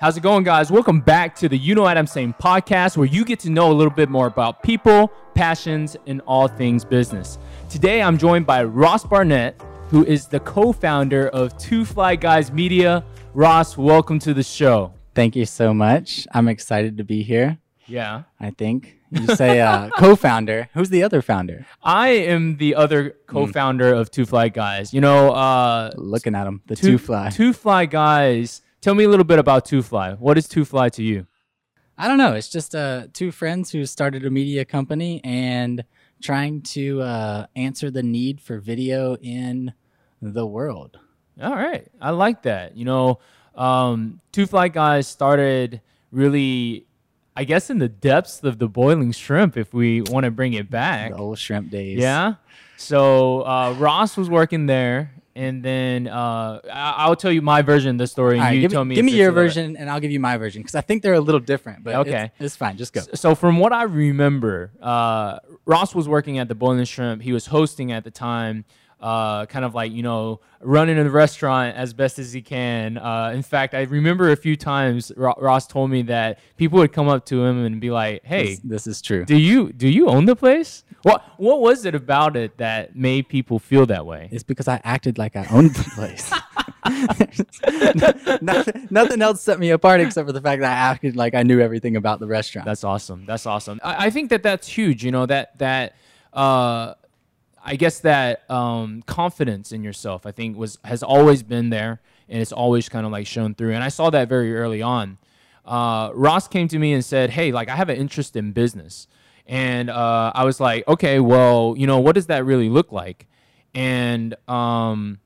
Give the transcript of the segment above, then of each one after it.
How's it going, guys? Welcome back to the You Know What I'm Saying podcast, where you get to know a little bit more about people, passions, and all things business. Today, I'm joined by Ross Barnett, who is the co founder of Two Fly Guys Media. Ross, welcome to the show. Thank you so much. I'm excited to be here. Yeah. I think you say uh, co-founder. Who's the other founder? I am the other co-founder of Two Fly Guys. You know, uh, Looking at them, the two, fly. Two Fly Guys. Tell me a little bit about Two Fly. What is Two Fly to you? I don't know. It's just uh, two friends who started a media company and trying to uh, answer the need for video in the world. All right, I like that. You know, um, Two Fly Guys started really, I guess, in the depths of the boiling shrimp. If we want to bring it back, The old shrimp days. yeah. So uh, Ross was working there, and then uh, I- I'll tell you my version of the story. And right, you give, tell me, give me your version and I'll give you my version because I think they're a little different. But Okay. it's, it's fine. Just go. So from what I remember, uh, Ross was working at the Boiling Shrimp. He was hosting at the time, uh, kind of like you know running the restaurant as best as he can. Uh, in fact, I remember a few times Ross told me that people would come up to him and be like, "Hey, This, this is true. do you do you own the place? What what was it about it that made people feel that way?" It's because I acted like I owned the place. nothing, nothing else set me apart except for the fact that I acted like I knew everything about the restaurant. That's awesome. That's awesome. I, I think that that's huge. You know that that uh, I guess that um, confidence in yourself. I think was has always been there, and it's always kind of like shown through. And I saw that very early on. Uh, Ross came to me and said, "Hey, like I have an interest in business," and uh, I was like, "Okay, well, you know, what does that really look like?" And um,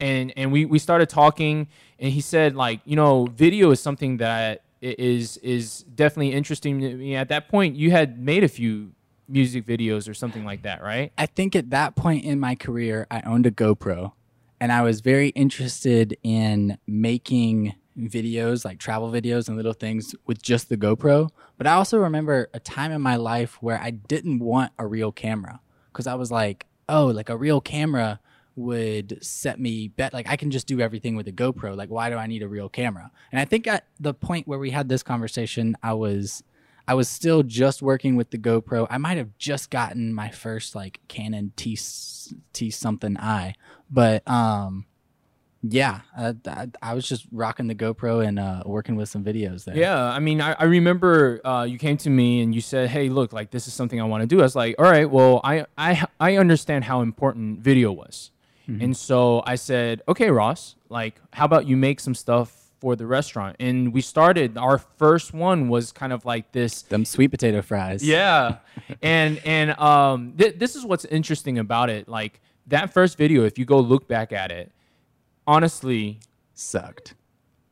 and and we we started talking and he said like you know video is something that is is is definitely interesting to me at that point you had made a few music videos or something like that right I think at that point in my career, I owned a GoPro and I was very interested in making videos, like travel videos and little things with just the GoPro. But I also remember a time in my life where I didn't want a real camera because I was like, oh, like a real camera would set me bet like I can just do everything with a GoPro. Like why do I need a real camera? And I think at the point where we had this conversation, I was I was still just working with the GoPro. I might have just gotten my first like Canon T T something I, but um, yeah, uh, I, I was just rocking the GoPro and uh, working with some videos there. yeah i mean i, I remember uh, you came to me and you said hey look like this is something i want to do i was like all right well i i, I understand how important video was and so i said okay ross like how about you make some stuff for the restaurant and we started our first one was kind of like this them sweet potato fries. Yeah, and and um, th- this is what's interesting about it. Like that first video, if you go look back at it, honestly, sucked.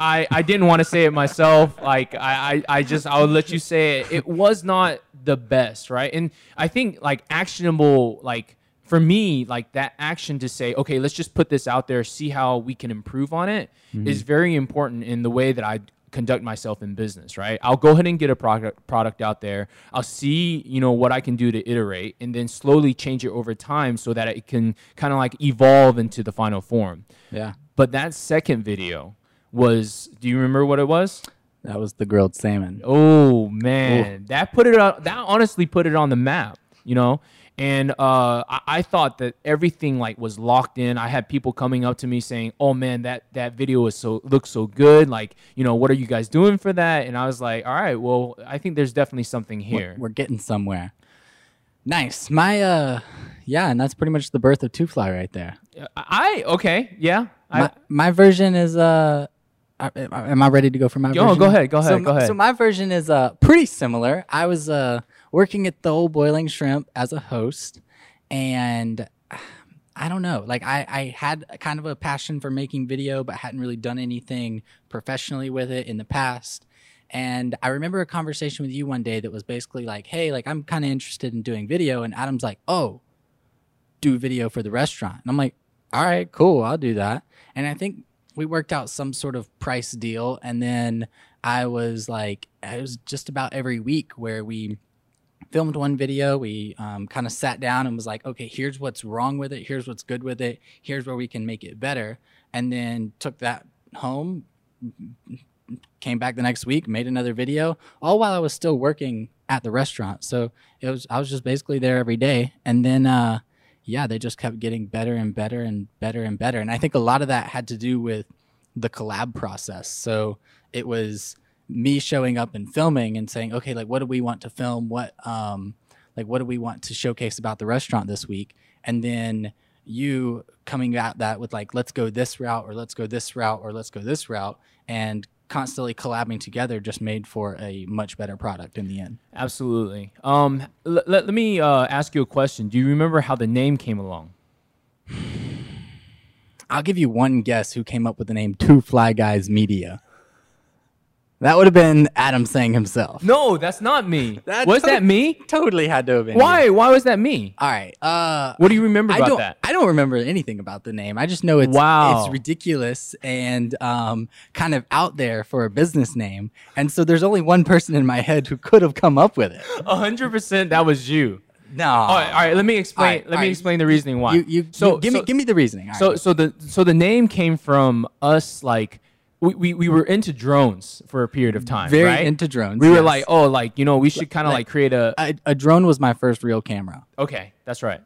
I I didn't want to say it myself. Like I, I I just I would let you say it. It was not the best, right? And I think like actionable, like for me, like that action to say, okay, let's just put this out there, see how we can improve on it, mm-hmm. is very important in the way that I conduct myself in business, right? I'll go ahead and get a product product out there. I'll see, you know, what I can do to iterate and then slowly change it over time so that it can kind of like evolve into the final form. Yeah, But that second video was do you remember what it was? that was the grilled salmon. Oh man, that put it on that honestly put it on the map, you know? And uh, I, I thought that everything like was locked in. I had people coming up to me saying, "Oh man, that that video is so looks so good. Like, you know, what are you guys doing for that?" And I was like, "All right, well, I think there's definitely something here." We're getting somewhere. Nice. My uh, yeah, and that's pretty much the birth of Two Fly right there. I okay, yeah. I, my, my version is uh I- am I ready to go for my Yo, version? go ahead, go So ahead, go my- ahead. So my version is uh pretty similar. I was uh working at the old boiling shrimp as a host and I don't know. Like I, I had kind of a passion for making video, but hadn't really done anything professionally with it in the past. And I remember a conversation with you one day that was basically like, "Hey, like I'm kind of interested in doing video," and Adam's like, "Oh, do video for the restaurant." And I'm like, "All right, cool, I'll do that." And I think we worked out some sort of price deal, and then I was like, it was just about every week where we filmed one video. We um, kind of sat down and was like, okay, here's what's wrong with it. Here's what's good with it. Here's where we can make it better. And then took that home, came back the next week, made another video, all while I was still working at the restaurant. So it was I was just basically there every day, and then uh, yeah, they just kept getting better and better and better and better. And I think a lot of that had to do with the collab process. So it was me showing up and filming and saying, okay, like what do we want to film? What um like what do we want to showcase about the restaurant this week? And then you coming at that with like let's go this route or let's go this route or let's go this route and constantly collabing together just made for a much better product in the end. Absolutely. Um, l- let me uh, ask you a question. Do you remember how the name came along? I'll give you one guess who came up with the name Two Fly Guys Media. That would have been Adam saying himself. No, that's not me. That was to- that me? Totally had to have been. Why? Why was that me? All right. Uh, What do you remember I about don't. that? I don't remember anything about the name. I just know it's Wow. it's ridiculous and um, kind of out there for a business name. And so there's only one person in my head who could have come up with it. A hundred percent, that was you. No. All right, all right. Let me explain. Right, let me right. explain the reasoning why. You, you, so you- give so, me give me the reasoning. All So so the so the name came from us like we, we, we were into drones for a period of time. very right? into drones. We were like, oh, like you know, we should kind of like, like- create a. a, a drone was my first real camera. Okay, that's right.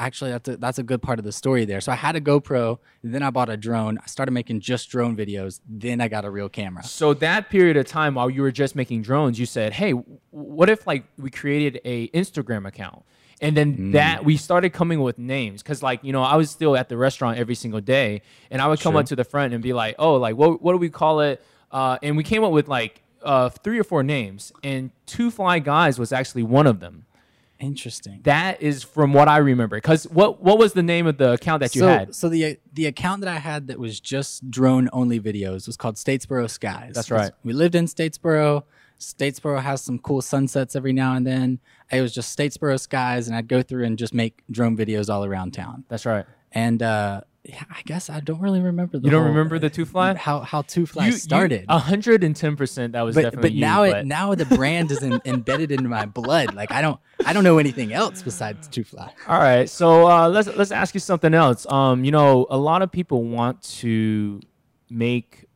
Actually, that's a, that's a good part of the story there. So I had a GoPro, then I bought a drone. I started making just drone videos. Then I got a real camera. So that period of time while you were just making drones, you said, "Hey, what if like we created a Instagram account?" And then Mm. that we started coming with names cuz like, you know, I was still at the restaurant every single day and I would come Sure. up to the front and be like, "Oh, like what what do we call it?" Uh, and we came up with like uh, three or four names and Two Fly Guys was actually one of them. Interesting. That is from what I remember. Cuz what what was the name of the account that you so, had? So the the account that I had that was just drone only videos was called Statesboro Skies. That's right. We lived in Statesboro. Statesboro has some cool sunsets every now and then. It was just Statesboro Skies, and I'd go through and just make drone videos all around town. That's right. And uh, yeah, I guess I don't really remember the You don't whole- remember the Two Fly? how how Two Fly You- started. 110% that was but definitely but you, now but- it now the brand is in, embedded into my blood. Like I don't I don't know anything else besides Two Fly. All right, so uh, let's let's ask you something else. Um, you know, a lot of people want to make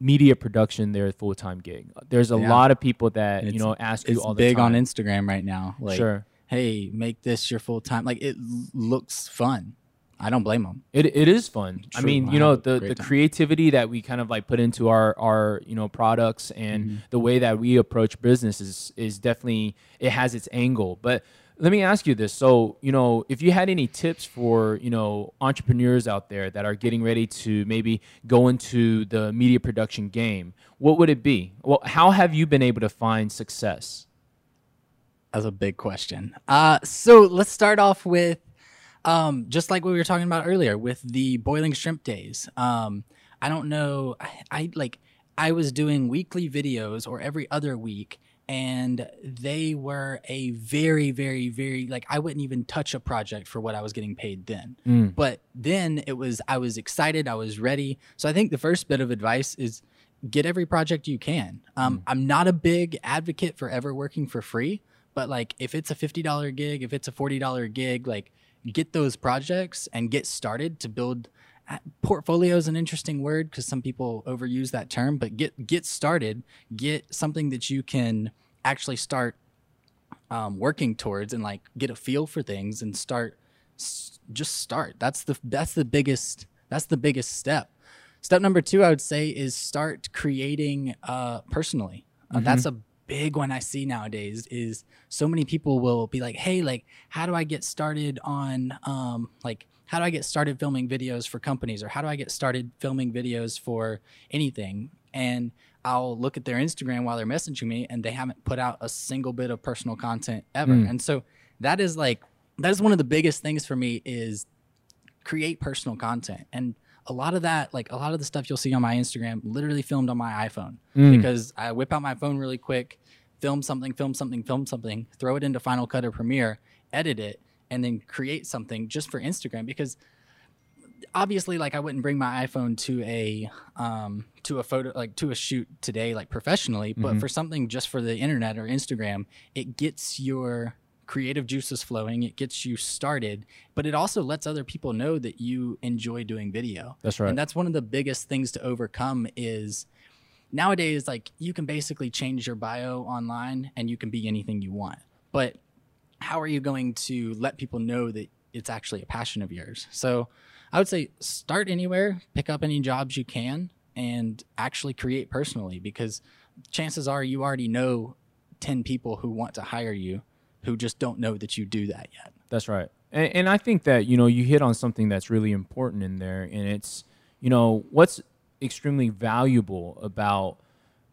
media production their full time gig. There's a Yeah. lot of people that you know ask you all the big time. on Instagram right now. Like, Sure. hey, make this your full time. Like it looks fun. I don't blame them. It it is fun. I True, mean, I you know, the the time. creativity that we kind of like put into our our you know products and Mm-hmm. the way that we approach business is is definitely it has its angle. But let me ask you this. So, you know, if you had any tips for, you know, entrepreneurs out there that are getting ready to maybe go into the media production game, what would it be? Well, how have you been able to find success? That's a big question. Uh, so let's start off with um, just like what we were talking about earlier with the boiling shrimp days. Um, I don't know. I, I like I was doing weekly videos or every other week, and they were a very, very, very like I wouldn't even touch a project for what I was getting paid then. But then it was I was excited, I was ready. So I think the first bit of advice is get every project you can. Um, I'm not a big advocate for ever working for free, but like if it's a fifty dollar gig, if it's a forty dollar gig, like get those projects and get started to build. uh, Portfolio is an interesting word because some people overuse that term, but get get started, get something that you can actually start um, working towards and like get a feel for things and start s- just start. That's the that's the biggest that's the biggest step. Step number two i would say is start creating uh, personally. Uh, that's a big one i see nowadays is so many people will be like hey like how do i get started on um, like how do i get started filming videos for companies or how do i get started filming videos for anything and I'll look at their Instagram while they're messaging me and they haven't put out a single bit of personal content ever. And so that is like that is one of the biggest things for me is create personal content. And a lot of that, like a lot of the stuff you'll see on my Instagram, literally filmed on my iPhone because I whip out my phone really quick, film something, film something, film something, throw it into Final Cut or Premiere, edit it, and then create something just for Instagram because obviously like I wouldn't bring my iPhone to a um to a photo like to a shoot today like professionally, but for something just for the internet or Instagram, it gets your creative juices flowing, it gets you started, but it also lets other people know that you enjoy doing video. That's right. And that's one of the biggest things to overcome is nowadays like you can basically change your bio online and you can be anything you want but how are you going to let people know that it's actually a passion of yours so i would say start anywhere pick up any jobs you can and actually create personally because chances are you already know 10 people who want to hire you who just don't know that you do that yet That's right. And, and I think that, you know, you hit on something that's really important in there. And it's, you know, what's extremely valuable about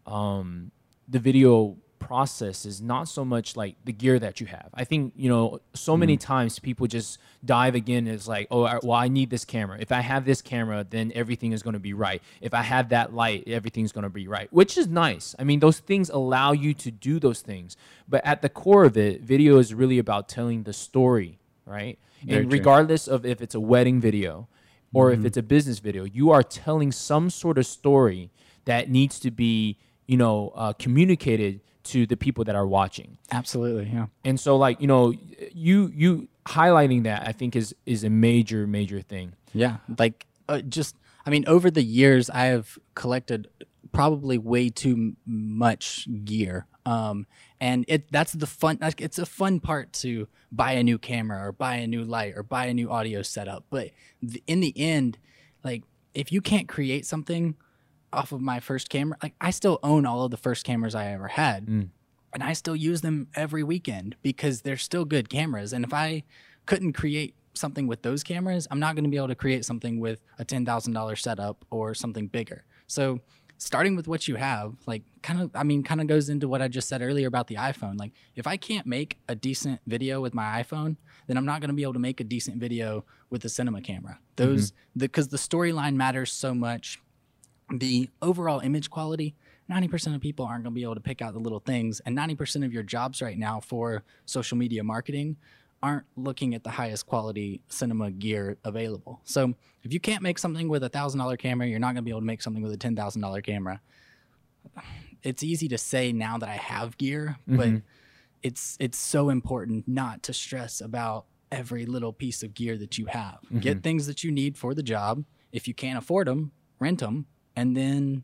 um, the video process is not so much like the gear that you have. I think, you know, so many times people just dive again is like, oh, I- well, I need this camera. If I have this camera, then everything is going to be right. If I have that light, everything's going to be right, which is nice. I mean, those things allow you to do those things. But at the core of it, video is really about telling the story, right? Very and true. regardless of if it's a wedding video or if it's a business video, you are telling some sort of story that needs to be, you know, uh, communicated to the people that are watching. absolutely yeah And so, like, you know, you you highlighting that I think is is a major major thing. Yeah, like uh, just I mean, over the years, I have collected probably way too much gear. Um, and it that's the fun. like, It's a fun part to buy a new camera or buy a new light or buy a new audio setup. But in the end, like if you can't create something off of my first camera, like I still own all of the first cameras I ever had mm. and I still use them every weekend because they're still good cameras. And if I couldn't create something with those cameras, I'm not going to be able to create something with a $10,000 setup or something bigger. So, starting with what you have, like kind of I mean kind of goes into what I just said earlier about the iPhone. Like if I can't make a decent video with my iPhone, then I'm not going to be able to make a decent video with a cinema camera. Those mm-hmm. because the storyline matters so much the overall image quality 90% of people aren't going to be able to pick out the little things and 90% of your jobs right now for social media marketing aren't looking at the highest quality cinema gear available. So if you can't make something with a thousand dollar camera you're not going to be able to make something with a ten thousand dollar camera. It's easy to say now that i have gear but mm-hmm. it's it's so important not to stress about every little piece of gear that you have. Mm-hmm. Get things that you need for the job. If you can't afford them rent them and then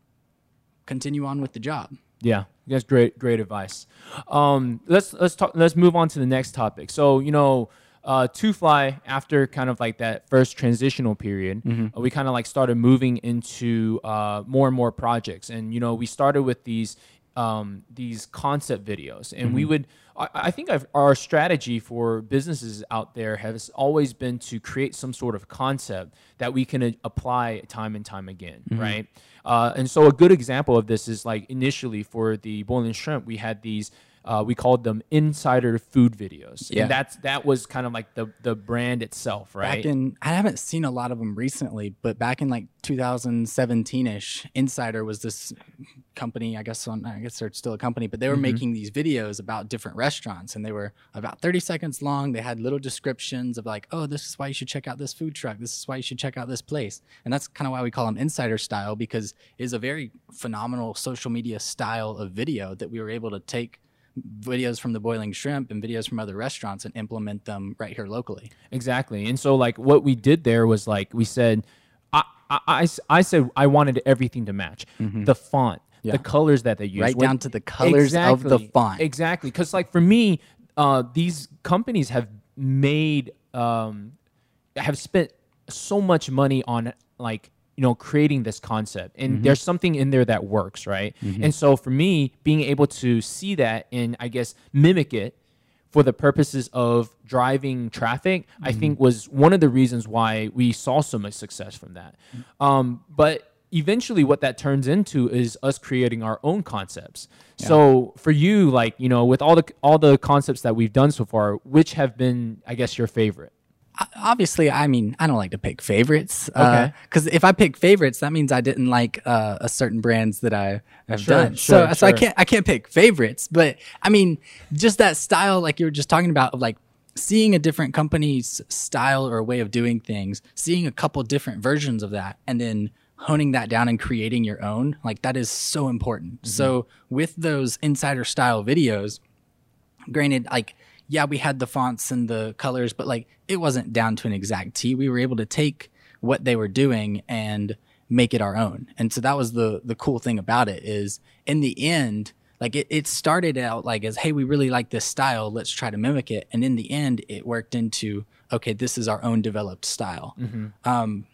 continue on with the job. Yeah, that's great, great advice. Um, let's let's talk. Let's move on to the next topic. So you know, uh, Two Fly after kind of like that first transitional period, uh, we kind of like started moving into uh, more and more projects, and you know, we started with these um, these concept videos, and we would. I, I think I've, our strategy for businesses out there has always been to create some sort of concept that we can uh, apply time and time again, right? Uh, and so a good example of this is like initially for the boiling shrimp, we had these. Uh, we called them insider food videos, Yeah. and that's that was kind of like the the brand itself, right? Back in, I haven't seen a lot of them recently, but back in like 2017 ish, Insider was this company. I guess on, I guess they're still a company, but they were mm-hmm. making these videos about different restaurants, and they were about 30 seconds long. They had little descriptions of like, oh, this is why you should check out this food truck. This is why you should check out this place, and that's kind of why we call them Insider style because it is a very phenomenal social media style of video that we were able to take videos from the boiling shrimp and videos from other restaurants and implement them right here locally. Exactly. And so like what we did there was like we said I I, I, I said I wanted everything to match. Mm-hmm. The font, the colors that they use. Right When- down to the colors of the font. Exactly. Cuz like for me uh these companies have made um have spent so much money on like you know creating this concept and Mm-hmm. there's something in there that works right and so for me being able to see that and i guess mimic it for the purposes of driving traffic i Mm-hmm. think was one of the reasons why we saw so much success from that um, but eventually what that turns into is us creating our own concepts so for you like you know with all the all the concepts that we've done so far which have been i guess your favorite Obviously, I mean, I don't like to pick favorites. Okay. Because if I pick favorites, that means I didn't like uh, a certain brands that I have Sure, done. sure, so, so I can't I can't pick favorites. But I mean, just that style, like you were just talking about, of like seeing a different company's style or way of doing things, seeing a couple different versions of that, and then honing that down and creating your own. Like that is so important. Mm-hmm. So with those insider style videos, granted like yeah we had the fonts and the colors but like it wasn't down to an exact t we were able to take what they were doing and make it our own. And so that was the the cool thing about it is in the end, like it, it started out like as hey, we really like this style, let's try to mimic it. And in the end it worked into okay, this is our own developed style. Um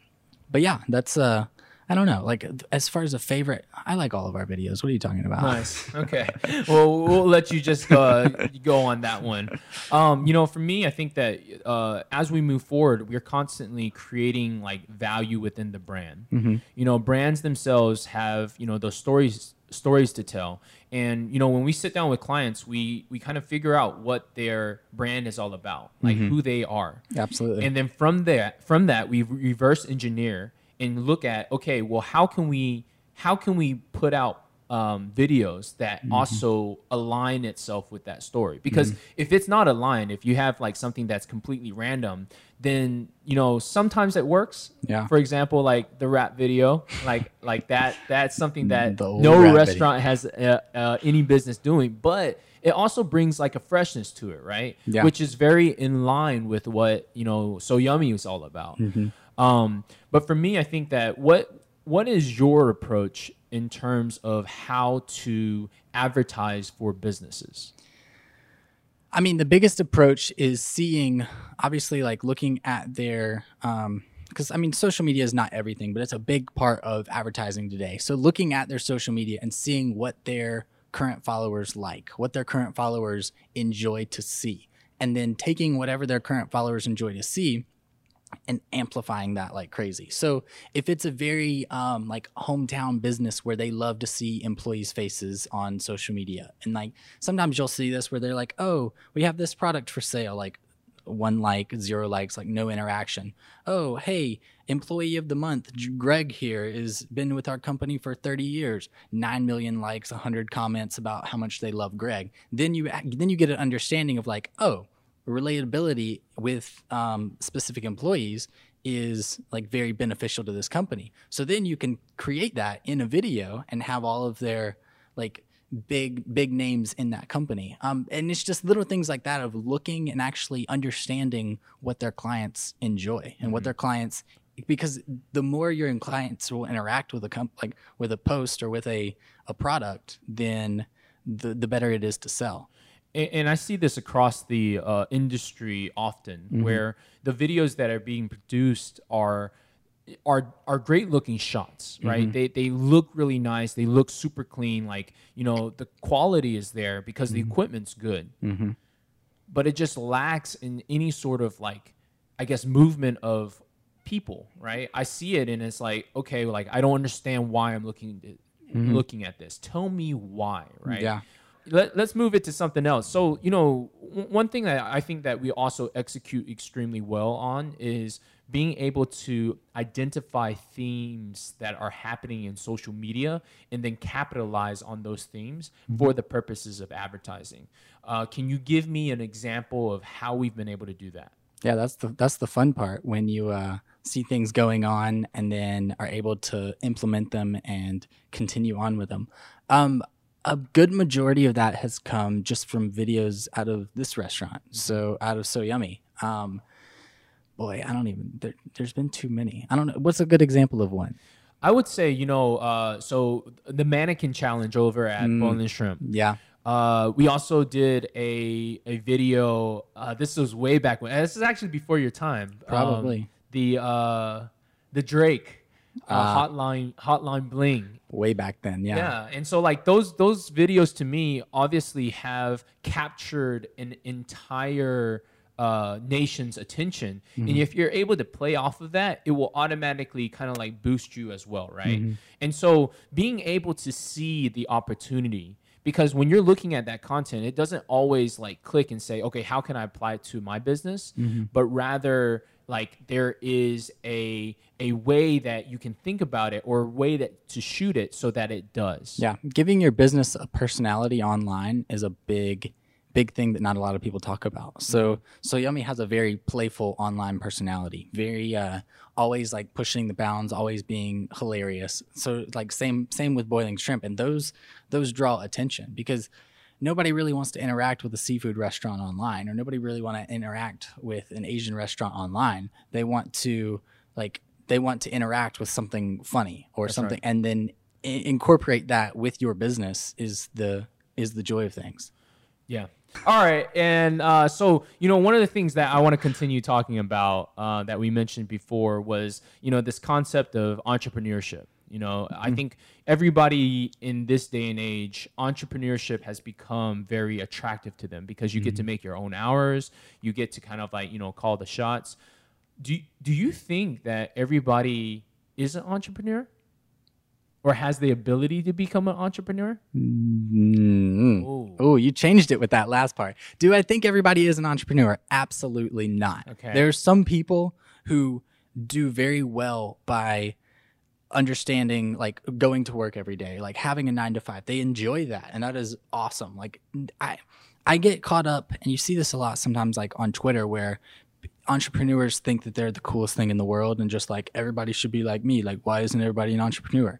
but yeah, that's uh I don't know. Like as far as a favorite, I like all of our videos. What are you talking about? Nice. Okay. well, we'll let you just uh, go on that one. Um, you know, for me, I think that uh, as we move forward, we're constantly creating like value within the brand. You know, brands themselves have you know those stories stories to tell, and you know when we sit down with clients, we we kind of figure out what their brand is all about, like who they are. Absolutely. And then from there, from that, we reverse engineer and look at okay, well, how can we how can we put out um, videos that also align itself with that story? Because if it's not aligned, if you have like something that's completely random, then you know sometimes it works. Yeah. For example, like the rap video, like like that. That's something that no rap video. restaurant has uh, uh, any business doing, but it also brings like a freshness to it, right? Yeah. Which is very in line with what you know So Yummy is all about. Um, but for me, I think that what what is your approach in terms of how to advertise for businesses? I mean, the biggest approach is seeing, obviously, like looking at their, because I mean, social media is not everything, but it's a big part of advertising today. So looking at their social media and seeing what their current followers like, what their current followers enjoy to see, and then taking whatever their current followers enjoy to see and amplifying that like crazy. So if it's a very um, like hometown business where they love to see employees' faces on social media, and like sometimes you'll see this where they're like, "Oh, we have this product for sale," like one like, zero likes, like no interaction. Oh, hey, employee of the month, Greg here is been with our company for 30 years. 9 million likes, 100 comments about how much they love Greg. Then you then you get an understanding of like, oh, relatability with um, specific employees is like very beneficial to this company. So then you can create that in a video and have all of their like big big names in that company. Um, and it's just little things like that of looking and actually understanding what their clients enjoy and what their clients because the more your clients will interact with a comp like with a post or with a, a product, then the the better it is to sell. And, and I see this across the uh, industry often, mm-hmm. where the videos that are being produced are are are great looking shots, right? Mm-hmm. They they look really nice. They look super clean. Like you know, the quality is there because the mm-hmm. equipment's good, but it just lacks in any sort of like, I guess, movement of people, right? I see it and it's like, okay, like I don't understand why I'm looking looking at this. Tell me why, right? Yeah. Let, let's move it to something else. So, you know, w- one thing that I think that we also execute extremely well on is being able to identify themes that are happening in social media and then capitalize on those themes for the purposes of advertising. Uh, can you give me an example of how we've been able to do that? Yeah, that's the that's the fun part when you uh, see things going on and then are able to implement them and continue on with them. Um, a good majority of that has come just from videos out of this restaurant, so out of So Yummy. Um, boy, I don't even. There, there's been too many. I don't know. What's a good example of one? I would say, you know, uh, so the mannequin challenge over at Boiling Shrimp. Yeah, Uh, we also did a a video. Uh, this was way back when. This is actually before your time. Um, Probably. the uh, the Drake uh, hotline hotline bling. Way back then. Yeah, Yeah, and so like those those videos to me obviously have captured an entire uh, nation's attention, and mm-hmm. if you're able to play off of that, it will automatically kind of like boost you as well, right? Mm-hmm. And so being able to see the opportunity. Because when you're looking at that content, it doesn't always like click and say, okay, how can I apply it to my business? Mm-hmm. But rather, like there is a a way that you can think about it or a way that to shoot it so that it does. Yeah, giving your business a personality online is a big, big thing that not a lot of people talk about. So, so Yummy has a very playful online personality, very uh, always like pushing the bounds, always being hilarious. So, like same same with boiling shrimp, and those those draw attention because nobody really wants to interact with a seafood restaurant online, or nobody really want to interact with an Asian restaurant online. They want to like they want to interact with something funny or something, and then I- incorporate that with your business is the is the joy of things. Yeah. All right. And uh, so, you know, one of the things that I want to continue talking about uh, that we mentioned before was, you know, this concept of entrepreneurship. You know, I think everybody in this day and age, entrepreneurship has become very attractive to them because you get to make your own hours. You get to kind of like, you know, call the shots. Do, do you think that everybody is an entrepreneur or has the ability to become an entrepreneur? Mm. Oh, you changed it with that last part. Do I think everybody is an entrepreneur? Absolutely not. Okay. There are some people who do very well by understanding like going to work every day, like having a 9 to 5. They enjoy that and that is awesome. Like I I get caught up and you see this a lot sometimes like on Twitter where entrepreneurs think that they're the coolest thing in the world and just like everybody should be like me. Like why isn't everybody an entrepreneur?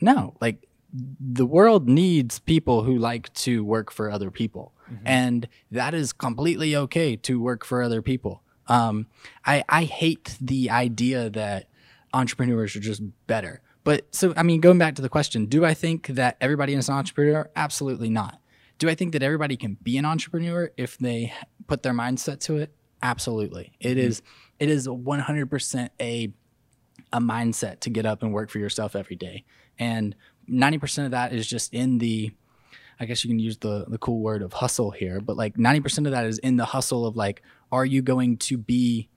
No, like the world needs people who like to work for other people, and that is completely okay to work for other people. Um, I I hate the idea that entrepreneurs are just better. But so I mean, going back to the question, do I think that everybody is an entrepreneur? Absolutely not. Do I think that everybody can be an entrepreneur if they put their mindset to it? Absolutely. It mm-hmm. is. It is 100% a a mindset to get up and work for yourself every day. And 90% of that is just in the I guess you can use the the cool word of hustle here, but like 90% of that is in the hustle of like are you going to be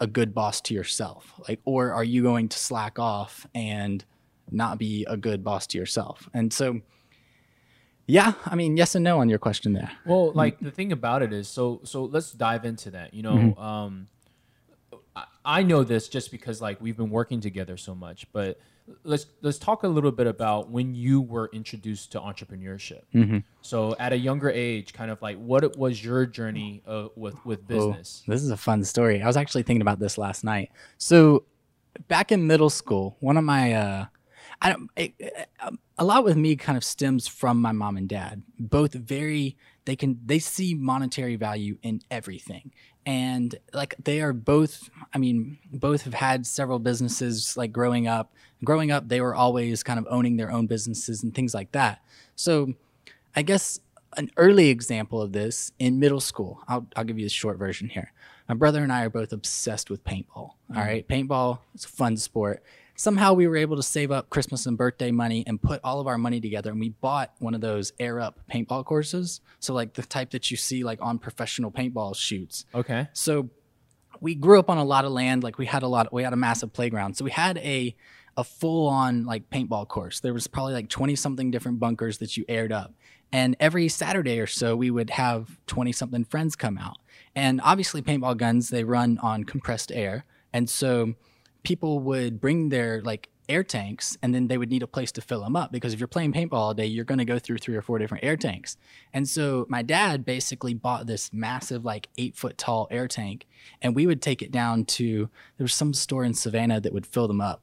a good boss to yourself? Like or are you going to slack off and not be a good boss to yourself? And so yeah, I mean, yes and no on your question there. Well, like the thing about it is, so so let's dive into that. You know, um, I, I know this just because like we've been working together so much, but let's let's talk a little bit about when you were introduced to entrepreneurship. So at a younger age, kind of like what was your journey uh, with with business? This is a fun story. I was actually thinking about this last night. So, back in middle school, one of my, uh, I don't, it, uh, a lot with me kind of stems from my mom and dad. Both very, they can, they see monetary value in everything. And like they are both, I mean, both have had several businesses like growing up. Growing up, they were always kind of owning their own businesses and things like that. So, I guess an early example of this in middle school. I'll, I'll give you the short version here. My brother and I are both obsessed with paintball. All mm-hmm. right. Paintball is a fun sport. Somehow we were able to save up Christmas and birthday money and put all of our money together. And we bought one of those air up paintball courses. So, like the type that you see like on professional paintball shoots. Okay. So we grew up on a lot of land. Like we had a lot, we had a massive playground. So we had a a full on like paintball course. There was probably like 20 something different bunkers that you aired up. And every Saturday or so, we would have 20 something friends come out. And obviously, paintball guns, they run on compressed air. And so people would bring their like air tanks and then they would need a place to fill them up because if you're playing paintball all day, you're going to go through three or four different air tanks. And so my dad basically bought this massive, like eight foot tall air tank, and we would take it down to there was some store in Savannah that would fill them up.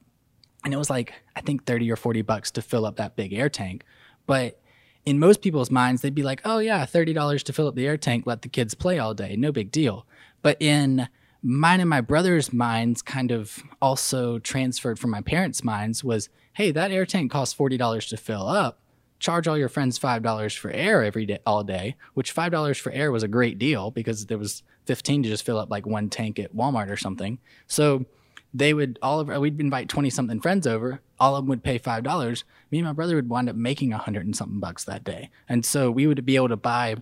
And it was like, I think 30 or 40 bucks to fill up that big air tank. But in most people's minds, they'd be like, oh, yeah, $30 to fill up the air tank, let the kids play all day, no big deal. But in mine and my brother's minds, kind of also transferred from my parents' minds, was hey, that air tank costs $40 to fill up. Charge all your friends $5 for air every day, all day, which $5 for air was a great deal because there was 15 to just fill up like one tank at Walmart or something. So they would all of we'd invite 20 something friends over. All of them would pay five dollars. Me and my brother would wind up making a hundred and something bucks that day. And so we would be able to buy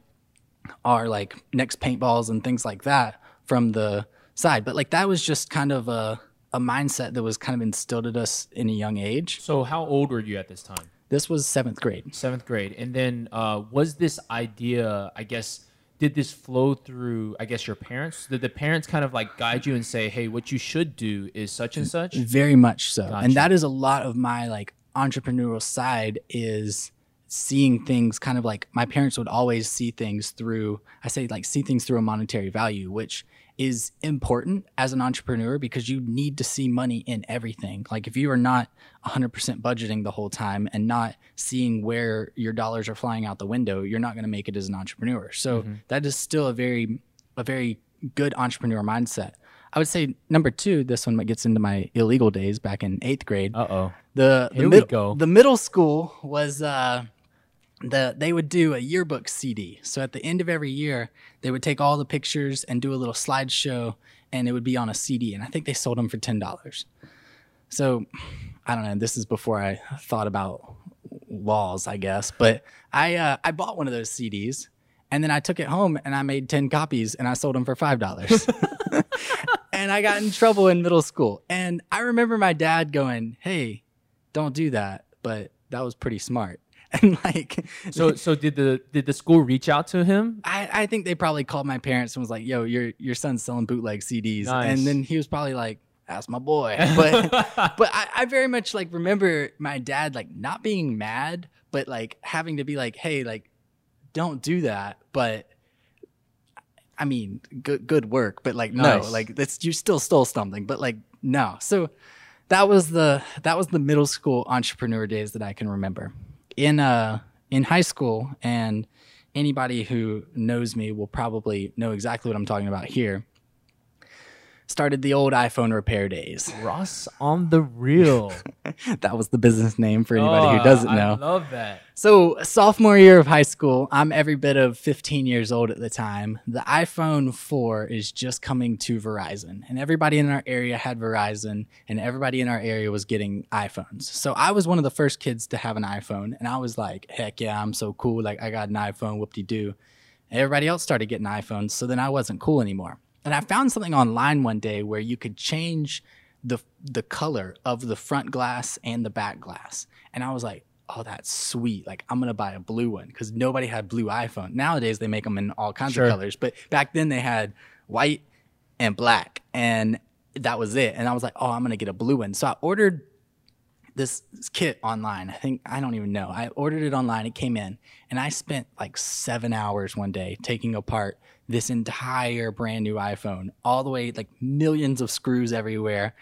our like next paintballs and things like that from the side. But like that was just kind of a a mindset that was kind of instilled at us in a young age. So how old were you at this time? this was seventh grade. Seventh grade, and then uh, was this idea? I guess did this flow through? I guess your parents. Did the parents kind of like guide you and say, "Hey, what you should do is such and such"? Very much so. Gotcha. And that is a lot of my like entrepreneurial side is seeing things kind of like my parents would always see things through I say like see things through a monetary value, which is important as an entrepreneur because you need to see money in everything. Like if you are not 100% budgeting the whole time and not seeing where your dollars are flying out the window, you're not going to make it as an entrepreneur. So that is still a very a very good entrepreneur mindset. I would say number two. This one gets into my illegal days back in eighth grade. Uh oh. the the, mid- the middle school was uh the they would do a yearbook CD. So at the end of every year, they would take all the pictures and do a little slideshow, and it would be on a CD. And I think they sold them for ten dollars. So I don't know. This is before I thought about laws, I guess. But I uh, I bought one of those CDs, and then I took it home and I made ten copies, and I sold them for five dollars. and I got in trouble in middle school. And I remember my dad going, "Hey, don't do that," but that was pretty smart. And like, So so did the did the school reach out to him? I, I think they probably called my parents and was like, "Yo, your your son's selling bootleg CDs," Nice. and then he was probably like, "That's my boy." But but I, I very much like remember my dad like not being mad, but like having to be like, "Hey, like, don't do that." But I mean, good good work, but like no, Nice. like that's you still stole something, but like no. So that was the that was the middle school entrepreneur days that I can remember. In uh in high school and anybody who knows me will probably know exactly what I'm talking about here. Started the old iPhone repair days. Ross on the real. That was the business name for anybody who oh, doesn't Oh, I know. love that. So, sophomore year of high school, I'm every bit of 15 years old at the time. The iPhone 4 is just coming to Verizon, and everybody in our area had Verizon, and everybody in our area was getting iPhones. So, I was one of the first kids to have an iPhone, and I was like, heck yeah, I'm so cool. Like, I got an iPhone, whoop de doo. Everybody else started getting iPhones, so then I wasn't cool anymore. And I found something online one day where you could change the the color of the front glass and the back glass. And I was like, "Oh, that's sweet. Like I'm going to buy a blue one cuz nobody had blue iPhone. Nowadays they make them in all kinds Sure. of colors, but back then they had white and black and that was it. And I was like, "Oh, I'm going to get a blue one." So I ordered this kit online. I think I don't even know. I ordered it online. It came in, and I spent like seven hours one day taking apart this entire brand new iPhone, all the way like millions of screws everywhere,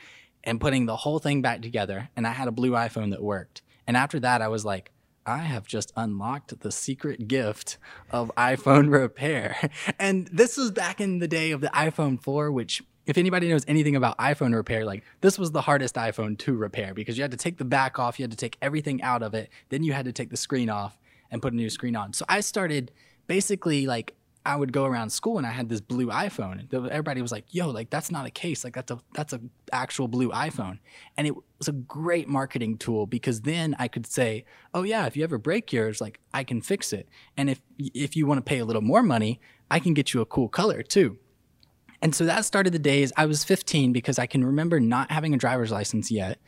and putting the whole thing back together. And I had a blue iPhone that worked. And after that, I was like. I have just unlocked the secret gift of iPhone repair. And this was back in the day of the iPhone 4, which if anybody knows anything about iPhone repair, like this was the hardest iPhone to repair because you had to take the back off, you had to take everything out of it, then you had to take the screen off and put a new screen on. So I started basically like I would go around school and I had this blue iPhone. Everybody was like, "Yo, like that's not a case. Like that's a that's a actual blue iPhone." And it was a great marketing tool because then I could say, "Oh yeah, if you ever break yours, like I can fix it. And if if you want to pay a little more money, I can get you a cool color too." And so that started the days. I was 15 because I can remember not having a driver's license yet.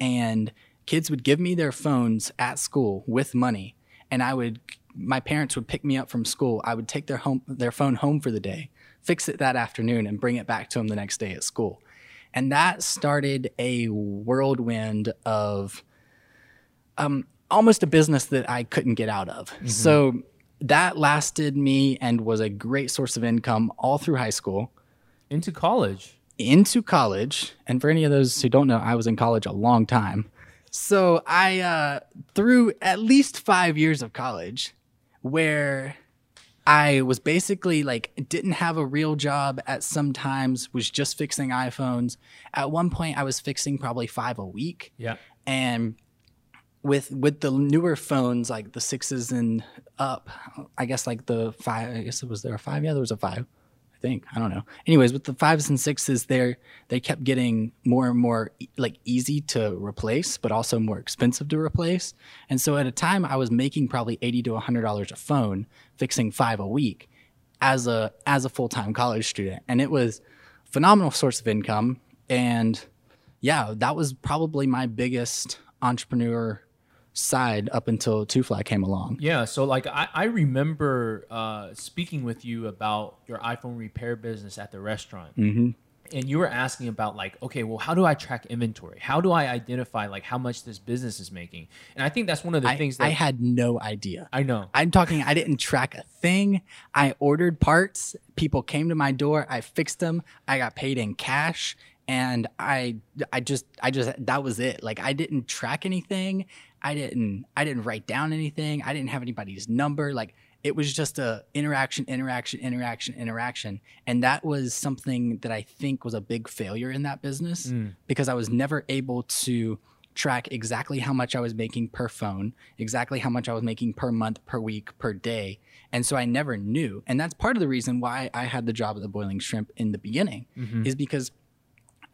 And kids would give me their phones at school with money. And I would, my parents would pick me up from school. I would take their home, their phone home for the day, fix it that afternoon, and bring it back to them the next day at school. And that started a whirlwind of um, almost a business that I couldn't get out of. So that lasted me and was a great source of income all through high school Into college. into college. And for any of those who don't know, I was in college a long time. So I, uh, through at least five years of college, where I was basically like didn't have a real job at some times, was just fixing iPhones. At one point, I was fixing probably five a week Yeah. and with with the newer phones like the sixes and up i guess like the five i guess it was there a five yeah there was a five i think. I don't know. Anyways with the fives and sixes there they kept getting more and more like easy to replace but also more expensive to replace. And so at a time i was making probably 80 to 100 dollars a phone fixing five a week as a as a full-time college student. And it was phenomenal source of income. And yeah, that was probably my biggest entrepreneur side up until Two Fly came along. Yeah, so like I, I remember uh, speaking with you about your iPhone repair business at the restaurant. Mm-hmm. And you were asking about like, okay, well, how do I track inventory? How do I identify like how much this business is making? And I think that's one of the I, things that I had no idea. I know. I'm talking, I didn't track a thing. I ordered parts. People came to my door. I fixed them. I got paid in cash. And I, I just, I just, that was it. Like I didn't track anything. I didn't, I didn't write down anything. I didn't have anybody's number. Like it was just a interaction, interaction, interaction, interaction. And that was something that I think was a big failure in that business mm. because I was never able to track exactly how much I was making per phone, exactly how much I was making per month, per week, per day. And so I never knew. And that's part of the reason why I had the job at the Boiling Shrimp in the beginning mm-hmm. is because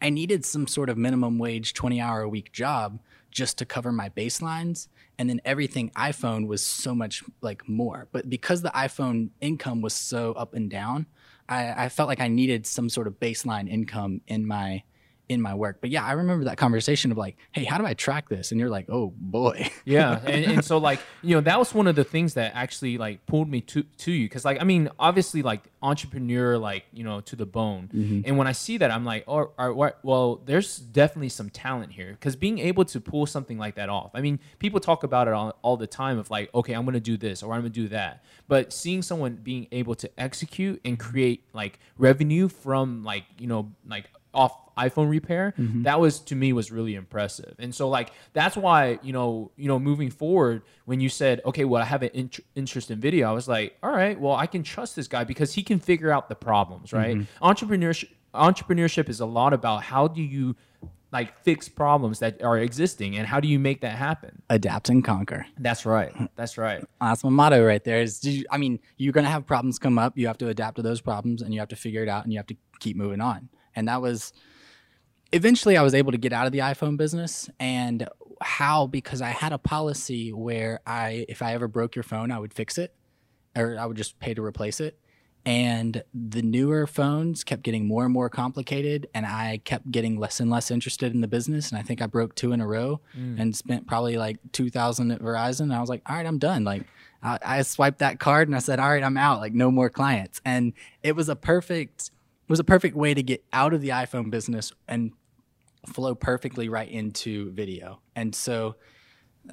I needed some sort of minimum wage 20 hour a week job just to cover my baselines. And then everything iPhone was so much like more. But because the iPhone income was so up and down, I, I felt like I needed some sort of baseline income in my in my work. But yeah, I remember that conversation of like, hey, how do I track this? And you're like, oh boy. yeah and, and so like you know that was one of the things that actually like pulled me to to you because like i mean obviously like entrepreneur like you know to the bone mm-hmm. and when i see that i'm like oh, all right, well there's definitely some talent here because being able to pull something like that off i mean people talk about it all, all the time of like okay i'm gonna do this or i'm gonna do that but seeing someone being able to execute and create like revenue from like you know like off iPhone repair, mm-hmm. that was to me was really impressive. And so like that's why you know you know moving forward when you said okay well I have an int- interest in video I was like all right well I can trust this guy because he can figure out the problems right mm-hmm. entrepreneurship entrepreneurship is a lot about how do you like fix problems that are existing and how do you make that happen Adapt and conquer. that's right that's right That's my motto right there. Is you- I mean, you're gonna have problems come up. You have to adapt to those problems, and you have to figure it out, and you have to keep moving on. And that was eventually I was able to get out of the iPhone business. And how? Because I had a policy where I, if I ever broke your phone, I would fix it, or I would just pay to replace it. And the newer phones kept getting more and more complicated, and I kept getting less and less interested in the business. And I think I broke two in a row mm. and spent probably like two thousand at Verizon. And I was like, all right, I'm done. Like I, I swiped that card and I said, all right, I'm out. Like no more clients. And it was a perfect, it was a perfect way to get out of the iPhone business and flow perfectly right into video. And so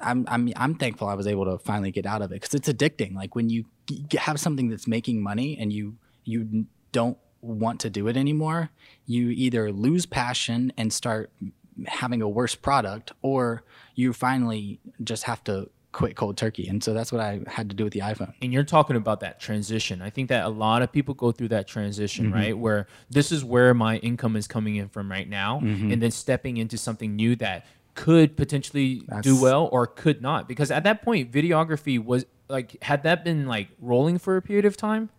I'm I'm I'm thankful I was able to finally get out of it because it's addicting. Like when you have something that's making money and you you don't want to do it anymore, you either lose passion and start having a worse product, or you finally just have to quit cold turkey. And so that's what I had to do with the iPhone. and you're talking about that transition. I think that a lot of people go through that transition, Mm-hmm. right? Where this is where my income is coming in from right now, Mm-hmm. and then stepping into something new that could potentially do well or could not. Because at that point, videography was like, had that been like rolling for a period of time?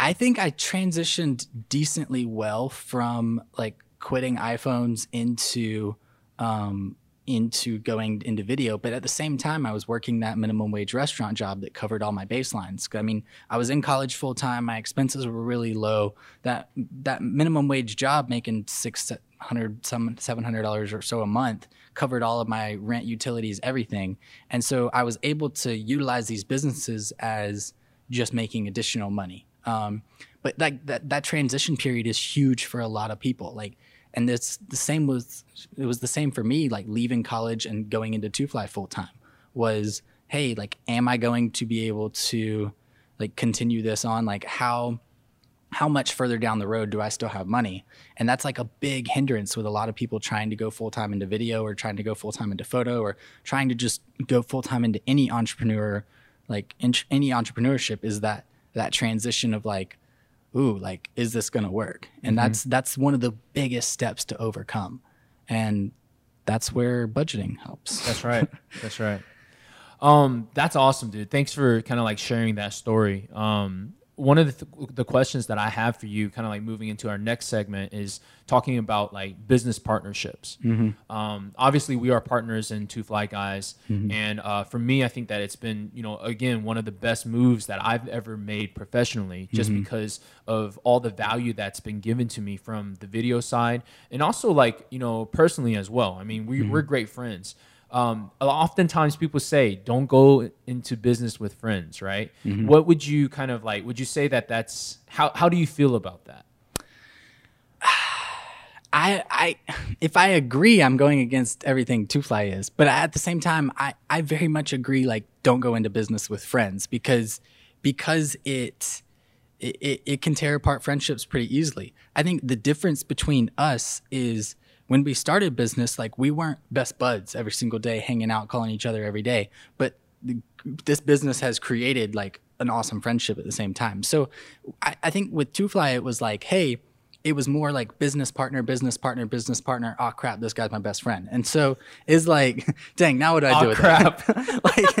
I think I transitioned decently well from like quitting iPhones into um, into going into video, but at the same time, I was working that minimum wage restaurant job that covered all my baselines. I mean, I was in college full time. My expenses were really low. That that minimum wage job, making six hundred some seven hundred dollars or so a month, covered all of my rent, utilities, everything. And so I was able to utilize these businesses as just making additional money. Um, but like that that transition period is huge for a lot of people. Like, and it's the same with it was the same for me. Like leaving college and going into Two Fly full time was hey, like, am I going to be able to like continue this on? Like, how how much further down the road do I still have money? And that's like a big hindrance with a lot of people trying to go full time into video or trying to go full time into photo or trying to just go full time into any entrepreneur, like in, any entrepreneurship is that that transition of like, ooh, like is this gonna work? And that's that's one of the biggest steps to overcome, and that's where budgeting helps. That's right. That's right. Um, that's awesome, dude. Thanks for kind of like sharing that story. Um, one of the, th- the questions that I have for you, kind of like moving into our next segment, is talking about like business partnerships. Um, obviously, we are partners in Two Fly Guys, and uh, for me, I think that it's been, you know, again, one of the best moves that I've ever made professionally, just because of all the value that's been given to me from the video side, and also like you know personally as well. I mean, we, we're great friends um, oftentimes people say don't go into business with friends right what would you kind of like would you say that that's how, how do you feel about that I, I, if I agree, I'm going against everything Two Fly is. But at the same time, I, I very much agree. Like, don't go into business with friends because, because it, it, it, it can tear apart friendships pretty easily. I think the difference between us is when we started business, like we weren't best buds every single day, hanging out, calling each other every day. But the, this business has created like an awesome friendship at the same time. So I, I think with Two Fly, it was like, hey, it was more like business partner, business partner, business partner. Oh crap, this guy's my best friend. And so it's like, dang, now what do I Aw, do with crap. that? like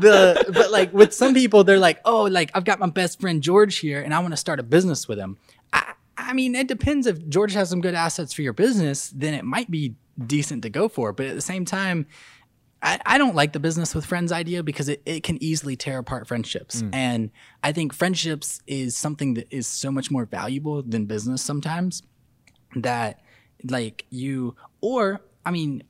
the but like with some people, they're like, oh, like I've got my best friend George here, and I want to start a business with him. I, mean, it depends. If George has some good assets for your business, then it might be decent to go for. But at the same time, I, I don't like the business with friends idea because it, it can easily tear apart friendships. Mm. And I think friendships is something that is so much more valuable than business sometimes that like you or I mean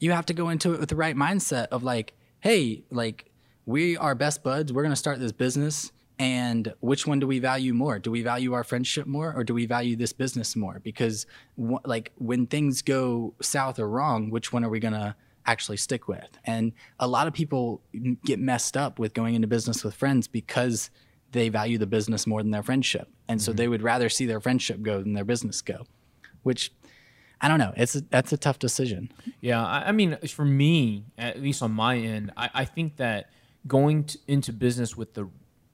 you have to go into it with the right mindset of like, hey, like we are best buds. We're going to start this business. And which one do we value more? Do we value our friendship more or do we value this business more? Because wh- like when things go south or wrong, which one are we going to actually stick with? And a lot of people get messed up with going into business with friends because they value the business more than their friendship. And so mm-hmm. they would rather see their friendship go than their business go, which I don't know. It's a, that's a tough decision. Yeah, I, I mean, for me, at least on my end, I, I think that going into business with the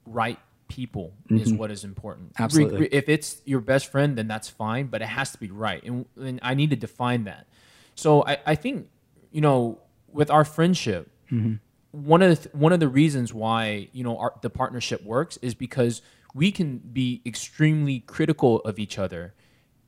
right people is mm-hmm. what is important. Absolutely. if it's your best friend, then that's fine, but it has to be right, and, and I need to define that. So I, I think, you know, with our friendship, mm-hmm. one of the th- one of the reasons why you know our, the partnership works is because we can be extremely critical of each other,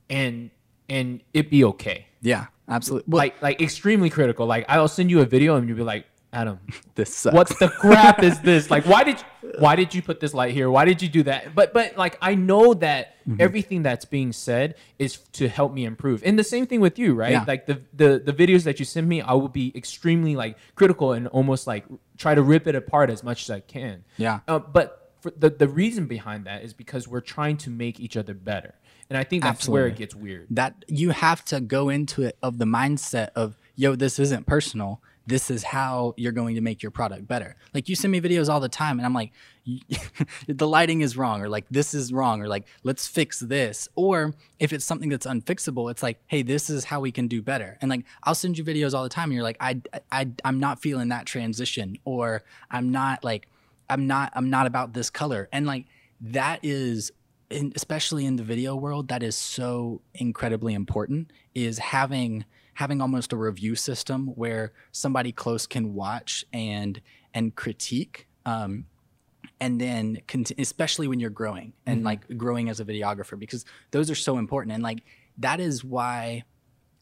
and and it be okay Yeah, absolutely. Well, like like extremely critical. Like I'll send you a video and you'll be like, Adam, this sucks. what the crap is this? Like why did you, why did you put this light here? Why did you do that? But but like I know that Mm-hmm. everything that's being said is to help me improve. And the same thing with you, right? Yeah. Like the the the videos that you send me, I will be extremely like critical and almost like try to rip it apart as much as I can. Yeah. Uh, but for the the reason behind that is because we're trying to make each other better. And I think that's where it gets weird. that you have to go into it of the mindset of, yo, this isn't personal. This is how you're going to make your product better. Like you send me videos all the time, and I'm like, the lighting is wrong, or like this is wrong, or like let's fix this. Or if it's something that's unfixable, it's like, hey, this is how we can do better. And like I'll send you videos all the time, and you're like, I, I, I'm not feeling that transition, or I'm not like, I'm not, I'm not about this color, and like that is especially in the video world, that is so incredibly important. Is having having almost a review system where somebody close can watch and and critique, um, and then cont- especially when you're growing and like growing as a videographer, because those are so important. And like that is why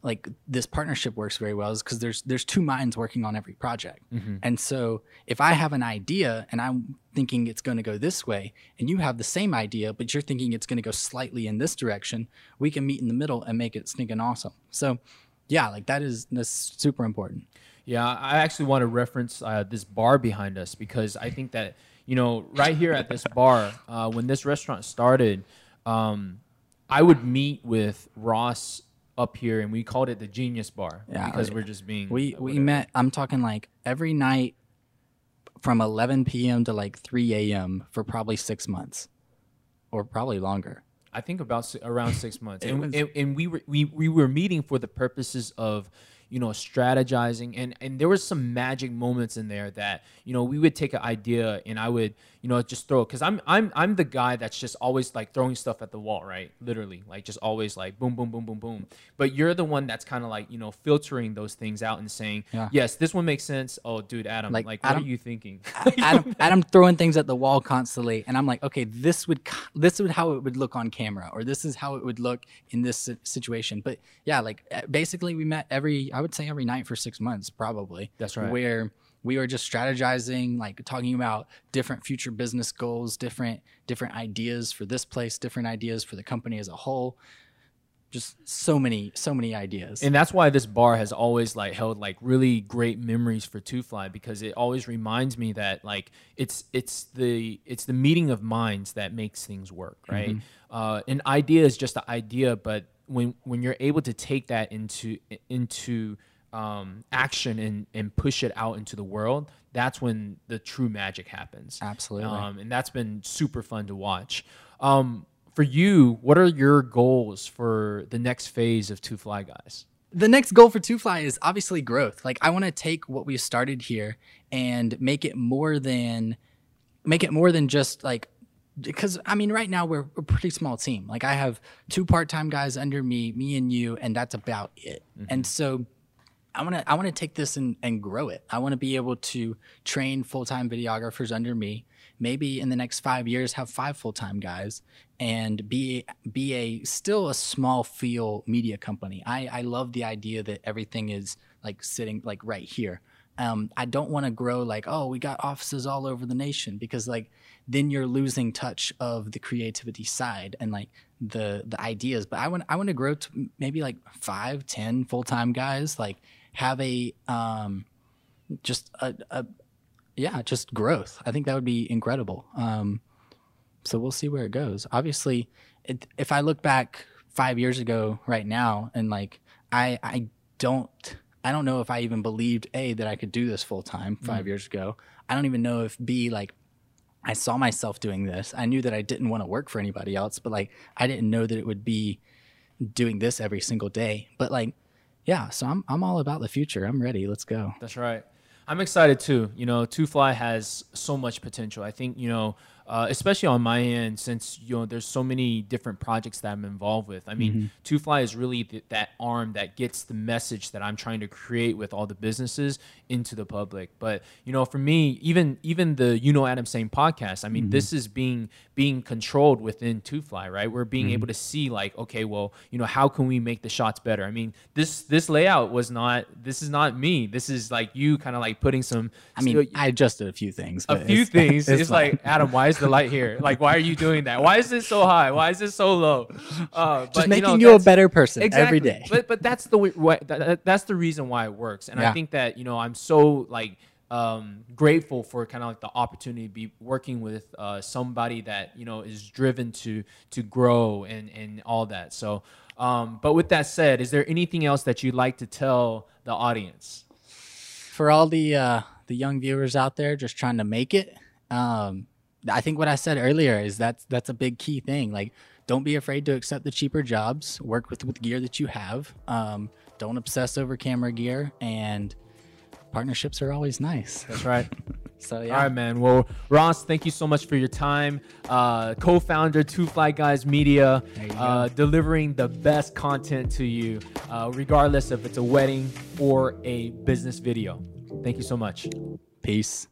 like this partnership works very well is because there's there's two minds working on every project. And so if i have an idea and i'm thinking it's going to go this way and you have the same idea but you're thinking it's going to go slightly in this direction we can meet in the middle and make it stinking awesome. So yeah like that is that's super important. Yeah, I actually want to reference uh, this bar behind us because I think that you know right here at this bar, uh, when this restaurant started, um, I would meet with Ross up here, and we called it the Genius Bar Yeah, because we- we're just being we we met i'm talking like every night from 11 p.m to like 3 a.m for probably six months or probably longer I think about si- around six months, and, and and we were we, we were meeting for the purposes of you know strategizing, and and there was some magic moments in there that you know we would take an idea and I would you know just throw it. because I'm I'm I'm the guy that's just always like throwing stuff at the wall, right? Literally, like just always like boom boom boom boom boom. But you're the one that's kind of like you know filtering those things out and saying, Yeah. yes, this one makes sense. Oh, dude, Adam, like, Like, what are you thinking? Adam, Adam throwing things at the wall constantly, and I'm like, okay, this would this would how it would look on camera, or this is how it would look in this situation. But yeah, like uh, basically, we met every I would say every night for six months, probably. That's right. Where we were just strategizing, like talking about different future business goals, different different ideas for this place, different ideas for the company as a whole. Just so many, so many ideas. and that's why this bar has always like held like really great memories for Two Fly because it always reminds me that like it's it's the it's the meeting of minds that makes things work, right? Uh, an idea is just an idea, but when when you're able to take that into into um, action and and push it out into the world, that's when the true magic happens. Absolutely. um, and that's been super fun to watch. Um, for you, what are your goals for the next phase of Two Fly Guys? the next goal for Two Fly is obviously growth. Like I want to take what we started here and make it more than make it more than just like because I mean right now we're a pretty small team. Like I have two part-time guys under me, me and you, and that's about it. Mm-hmm. And so I want to I want to take this and, and grow it. I want to be able to train full-time videographers under me. Maybe in the next 5 years have five full-time guys and be be a still a small feel media company. I I love the idea that everything is like sitting like right here. Um, I don't want to grow like oh we got offices all over the nation because like then you're losing touch of the creativity side and like the the ideas. But I want I want to grow to maybe like five, ten full time guys. Like have a um, just a, a yeah, just growth. I think that would be incredible. Um, so we'll see where it goes. Obviously, it, if I look back five years ago, right now, and like I, I don't, I don't know if I even believed a that I could do this full time 5 mm. years ago. I don't even know if b like I saw myself doing this. I knew that I didn't want to work for anybody else, but like I didn't know that it would be doing this every single day. But like, yeah, so I'm I'm all about the future. I'm ready. Let's go. That's right. I'm excited too. You know, Two Fly has so much potential. I think you know uh, especially on my end, since you know there's so many different projects that I'm involved with. I mean, mm-hmm. Two Fly is really th- that arm that gets the message that I'm trying to create with all the businesses into the public. But you know, for me, even even the You Know Adam Saying podcast, I mean, mm-hmm. this is being being controlled within Two Fly, right? We're being mm-hmm. able to see like, okay, well, you know, how can we make the shots better? I mean, this this layout was not. This is not me. This is like you kind of like putting some. I mean, I adjusted a few things. A few things. It's, it's like Adam, why is the light here? Like, why are you doing that? Why is this so high? Why is this so low? Uh, Just making you, know, you a better person exactly. every day. But but that's the way, that, that's the reason why it works, and yeah. I think that you know I'm so like um, grateful for kind of like the opportunity to be working with uh, somebody that you know is driven to to grow and and all that. So, um, but with that said, is there anything else that you'd like to tell the audience? For all the uh, the young viewers out there just trying to make it, um, I think what I said earlier is that's that's a big key thing. Like, don't be afraid to accept the cheaper jobs. Work with with gear that you have. Um, don't obsess over camera gear, and partnerships are always nice. That's right. so yeah. All right, man. Well, Ross, thank you so much for your time. Uh, co-founder Two Fly Guys Media, uh, delivering the best content to you, uh, regardless if it's a wedding or a business video. Thank you so much. Peace.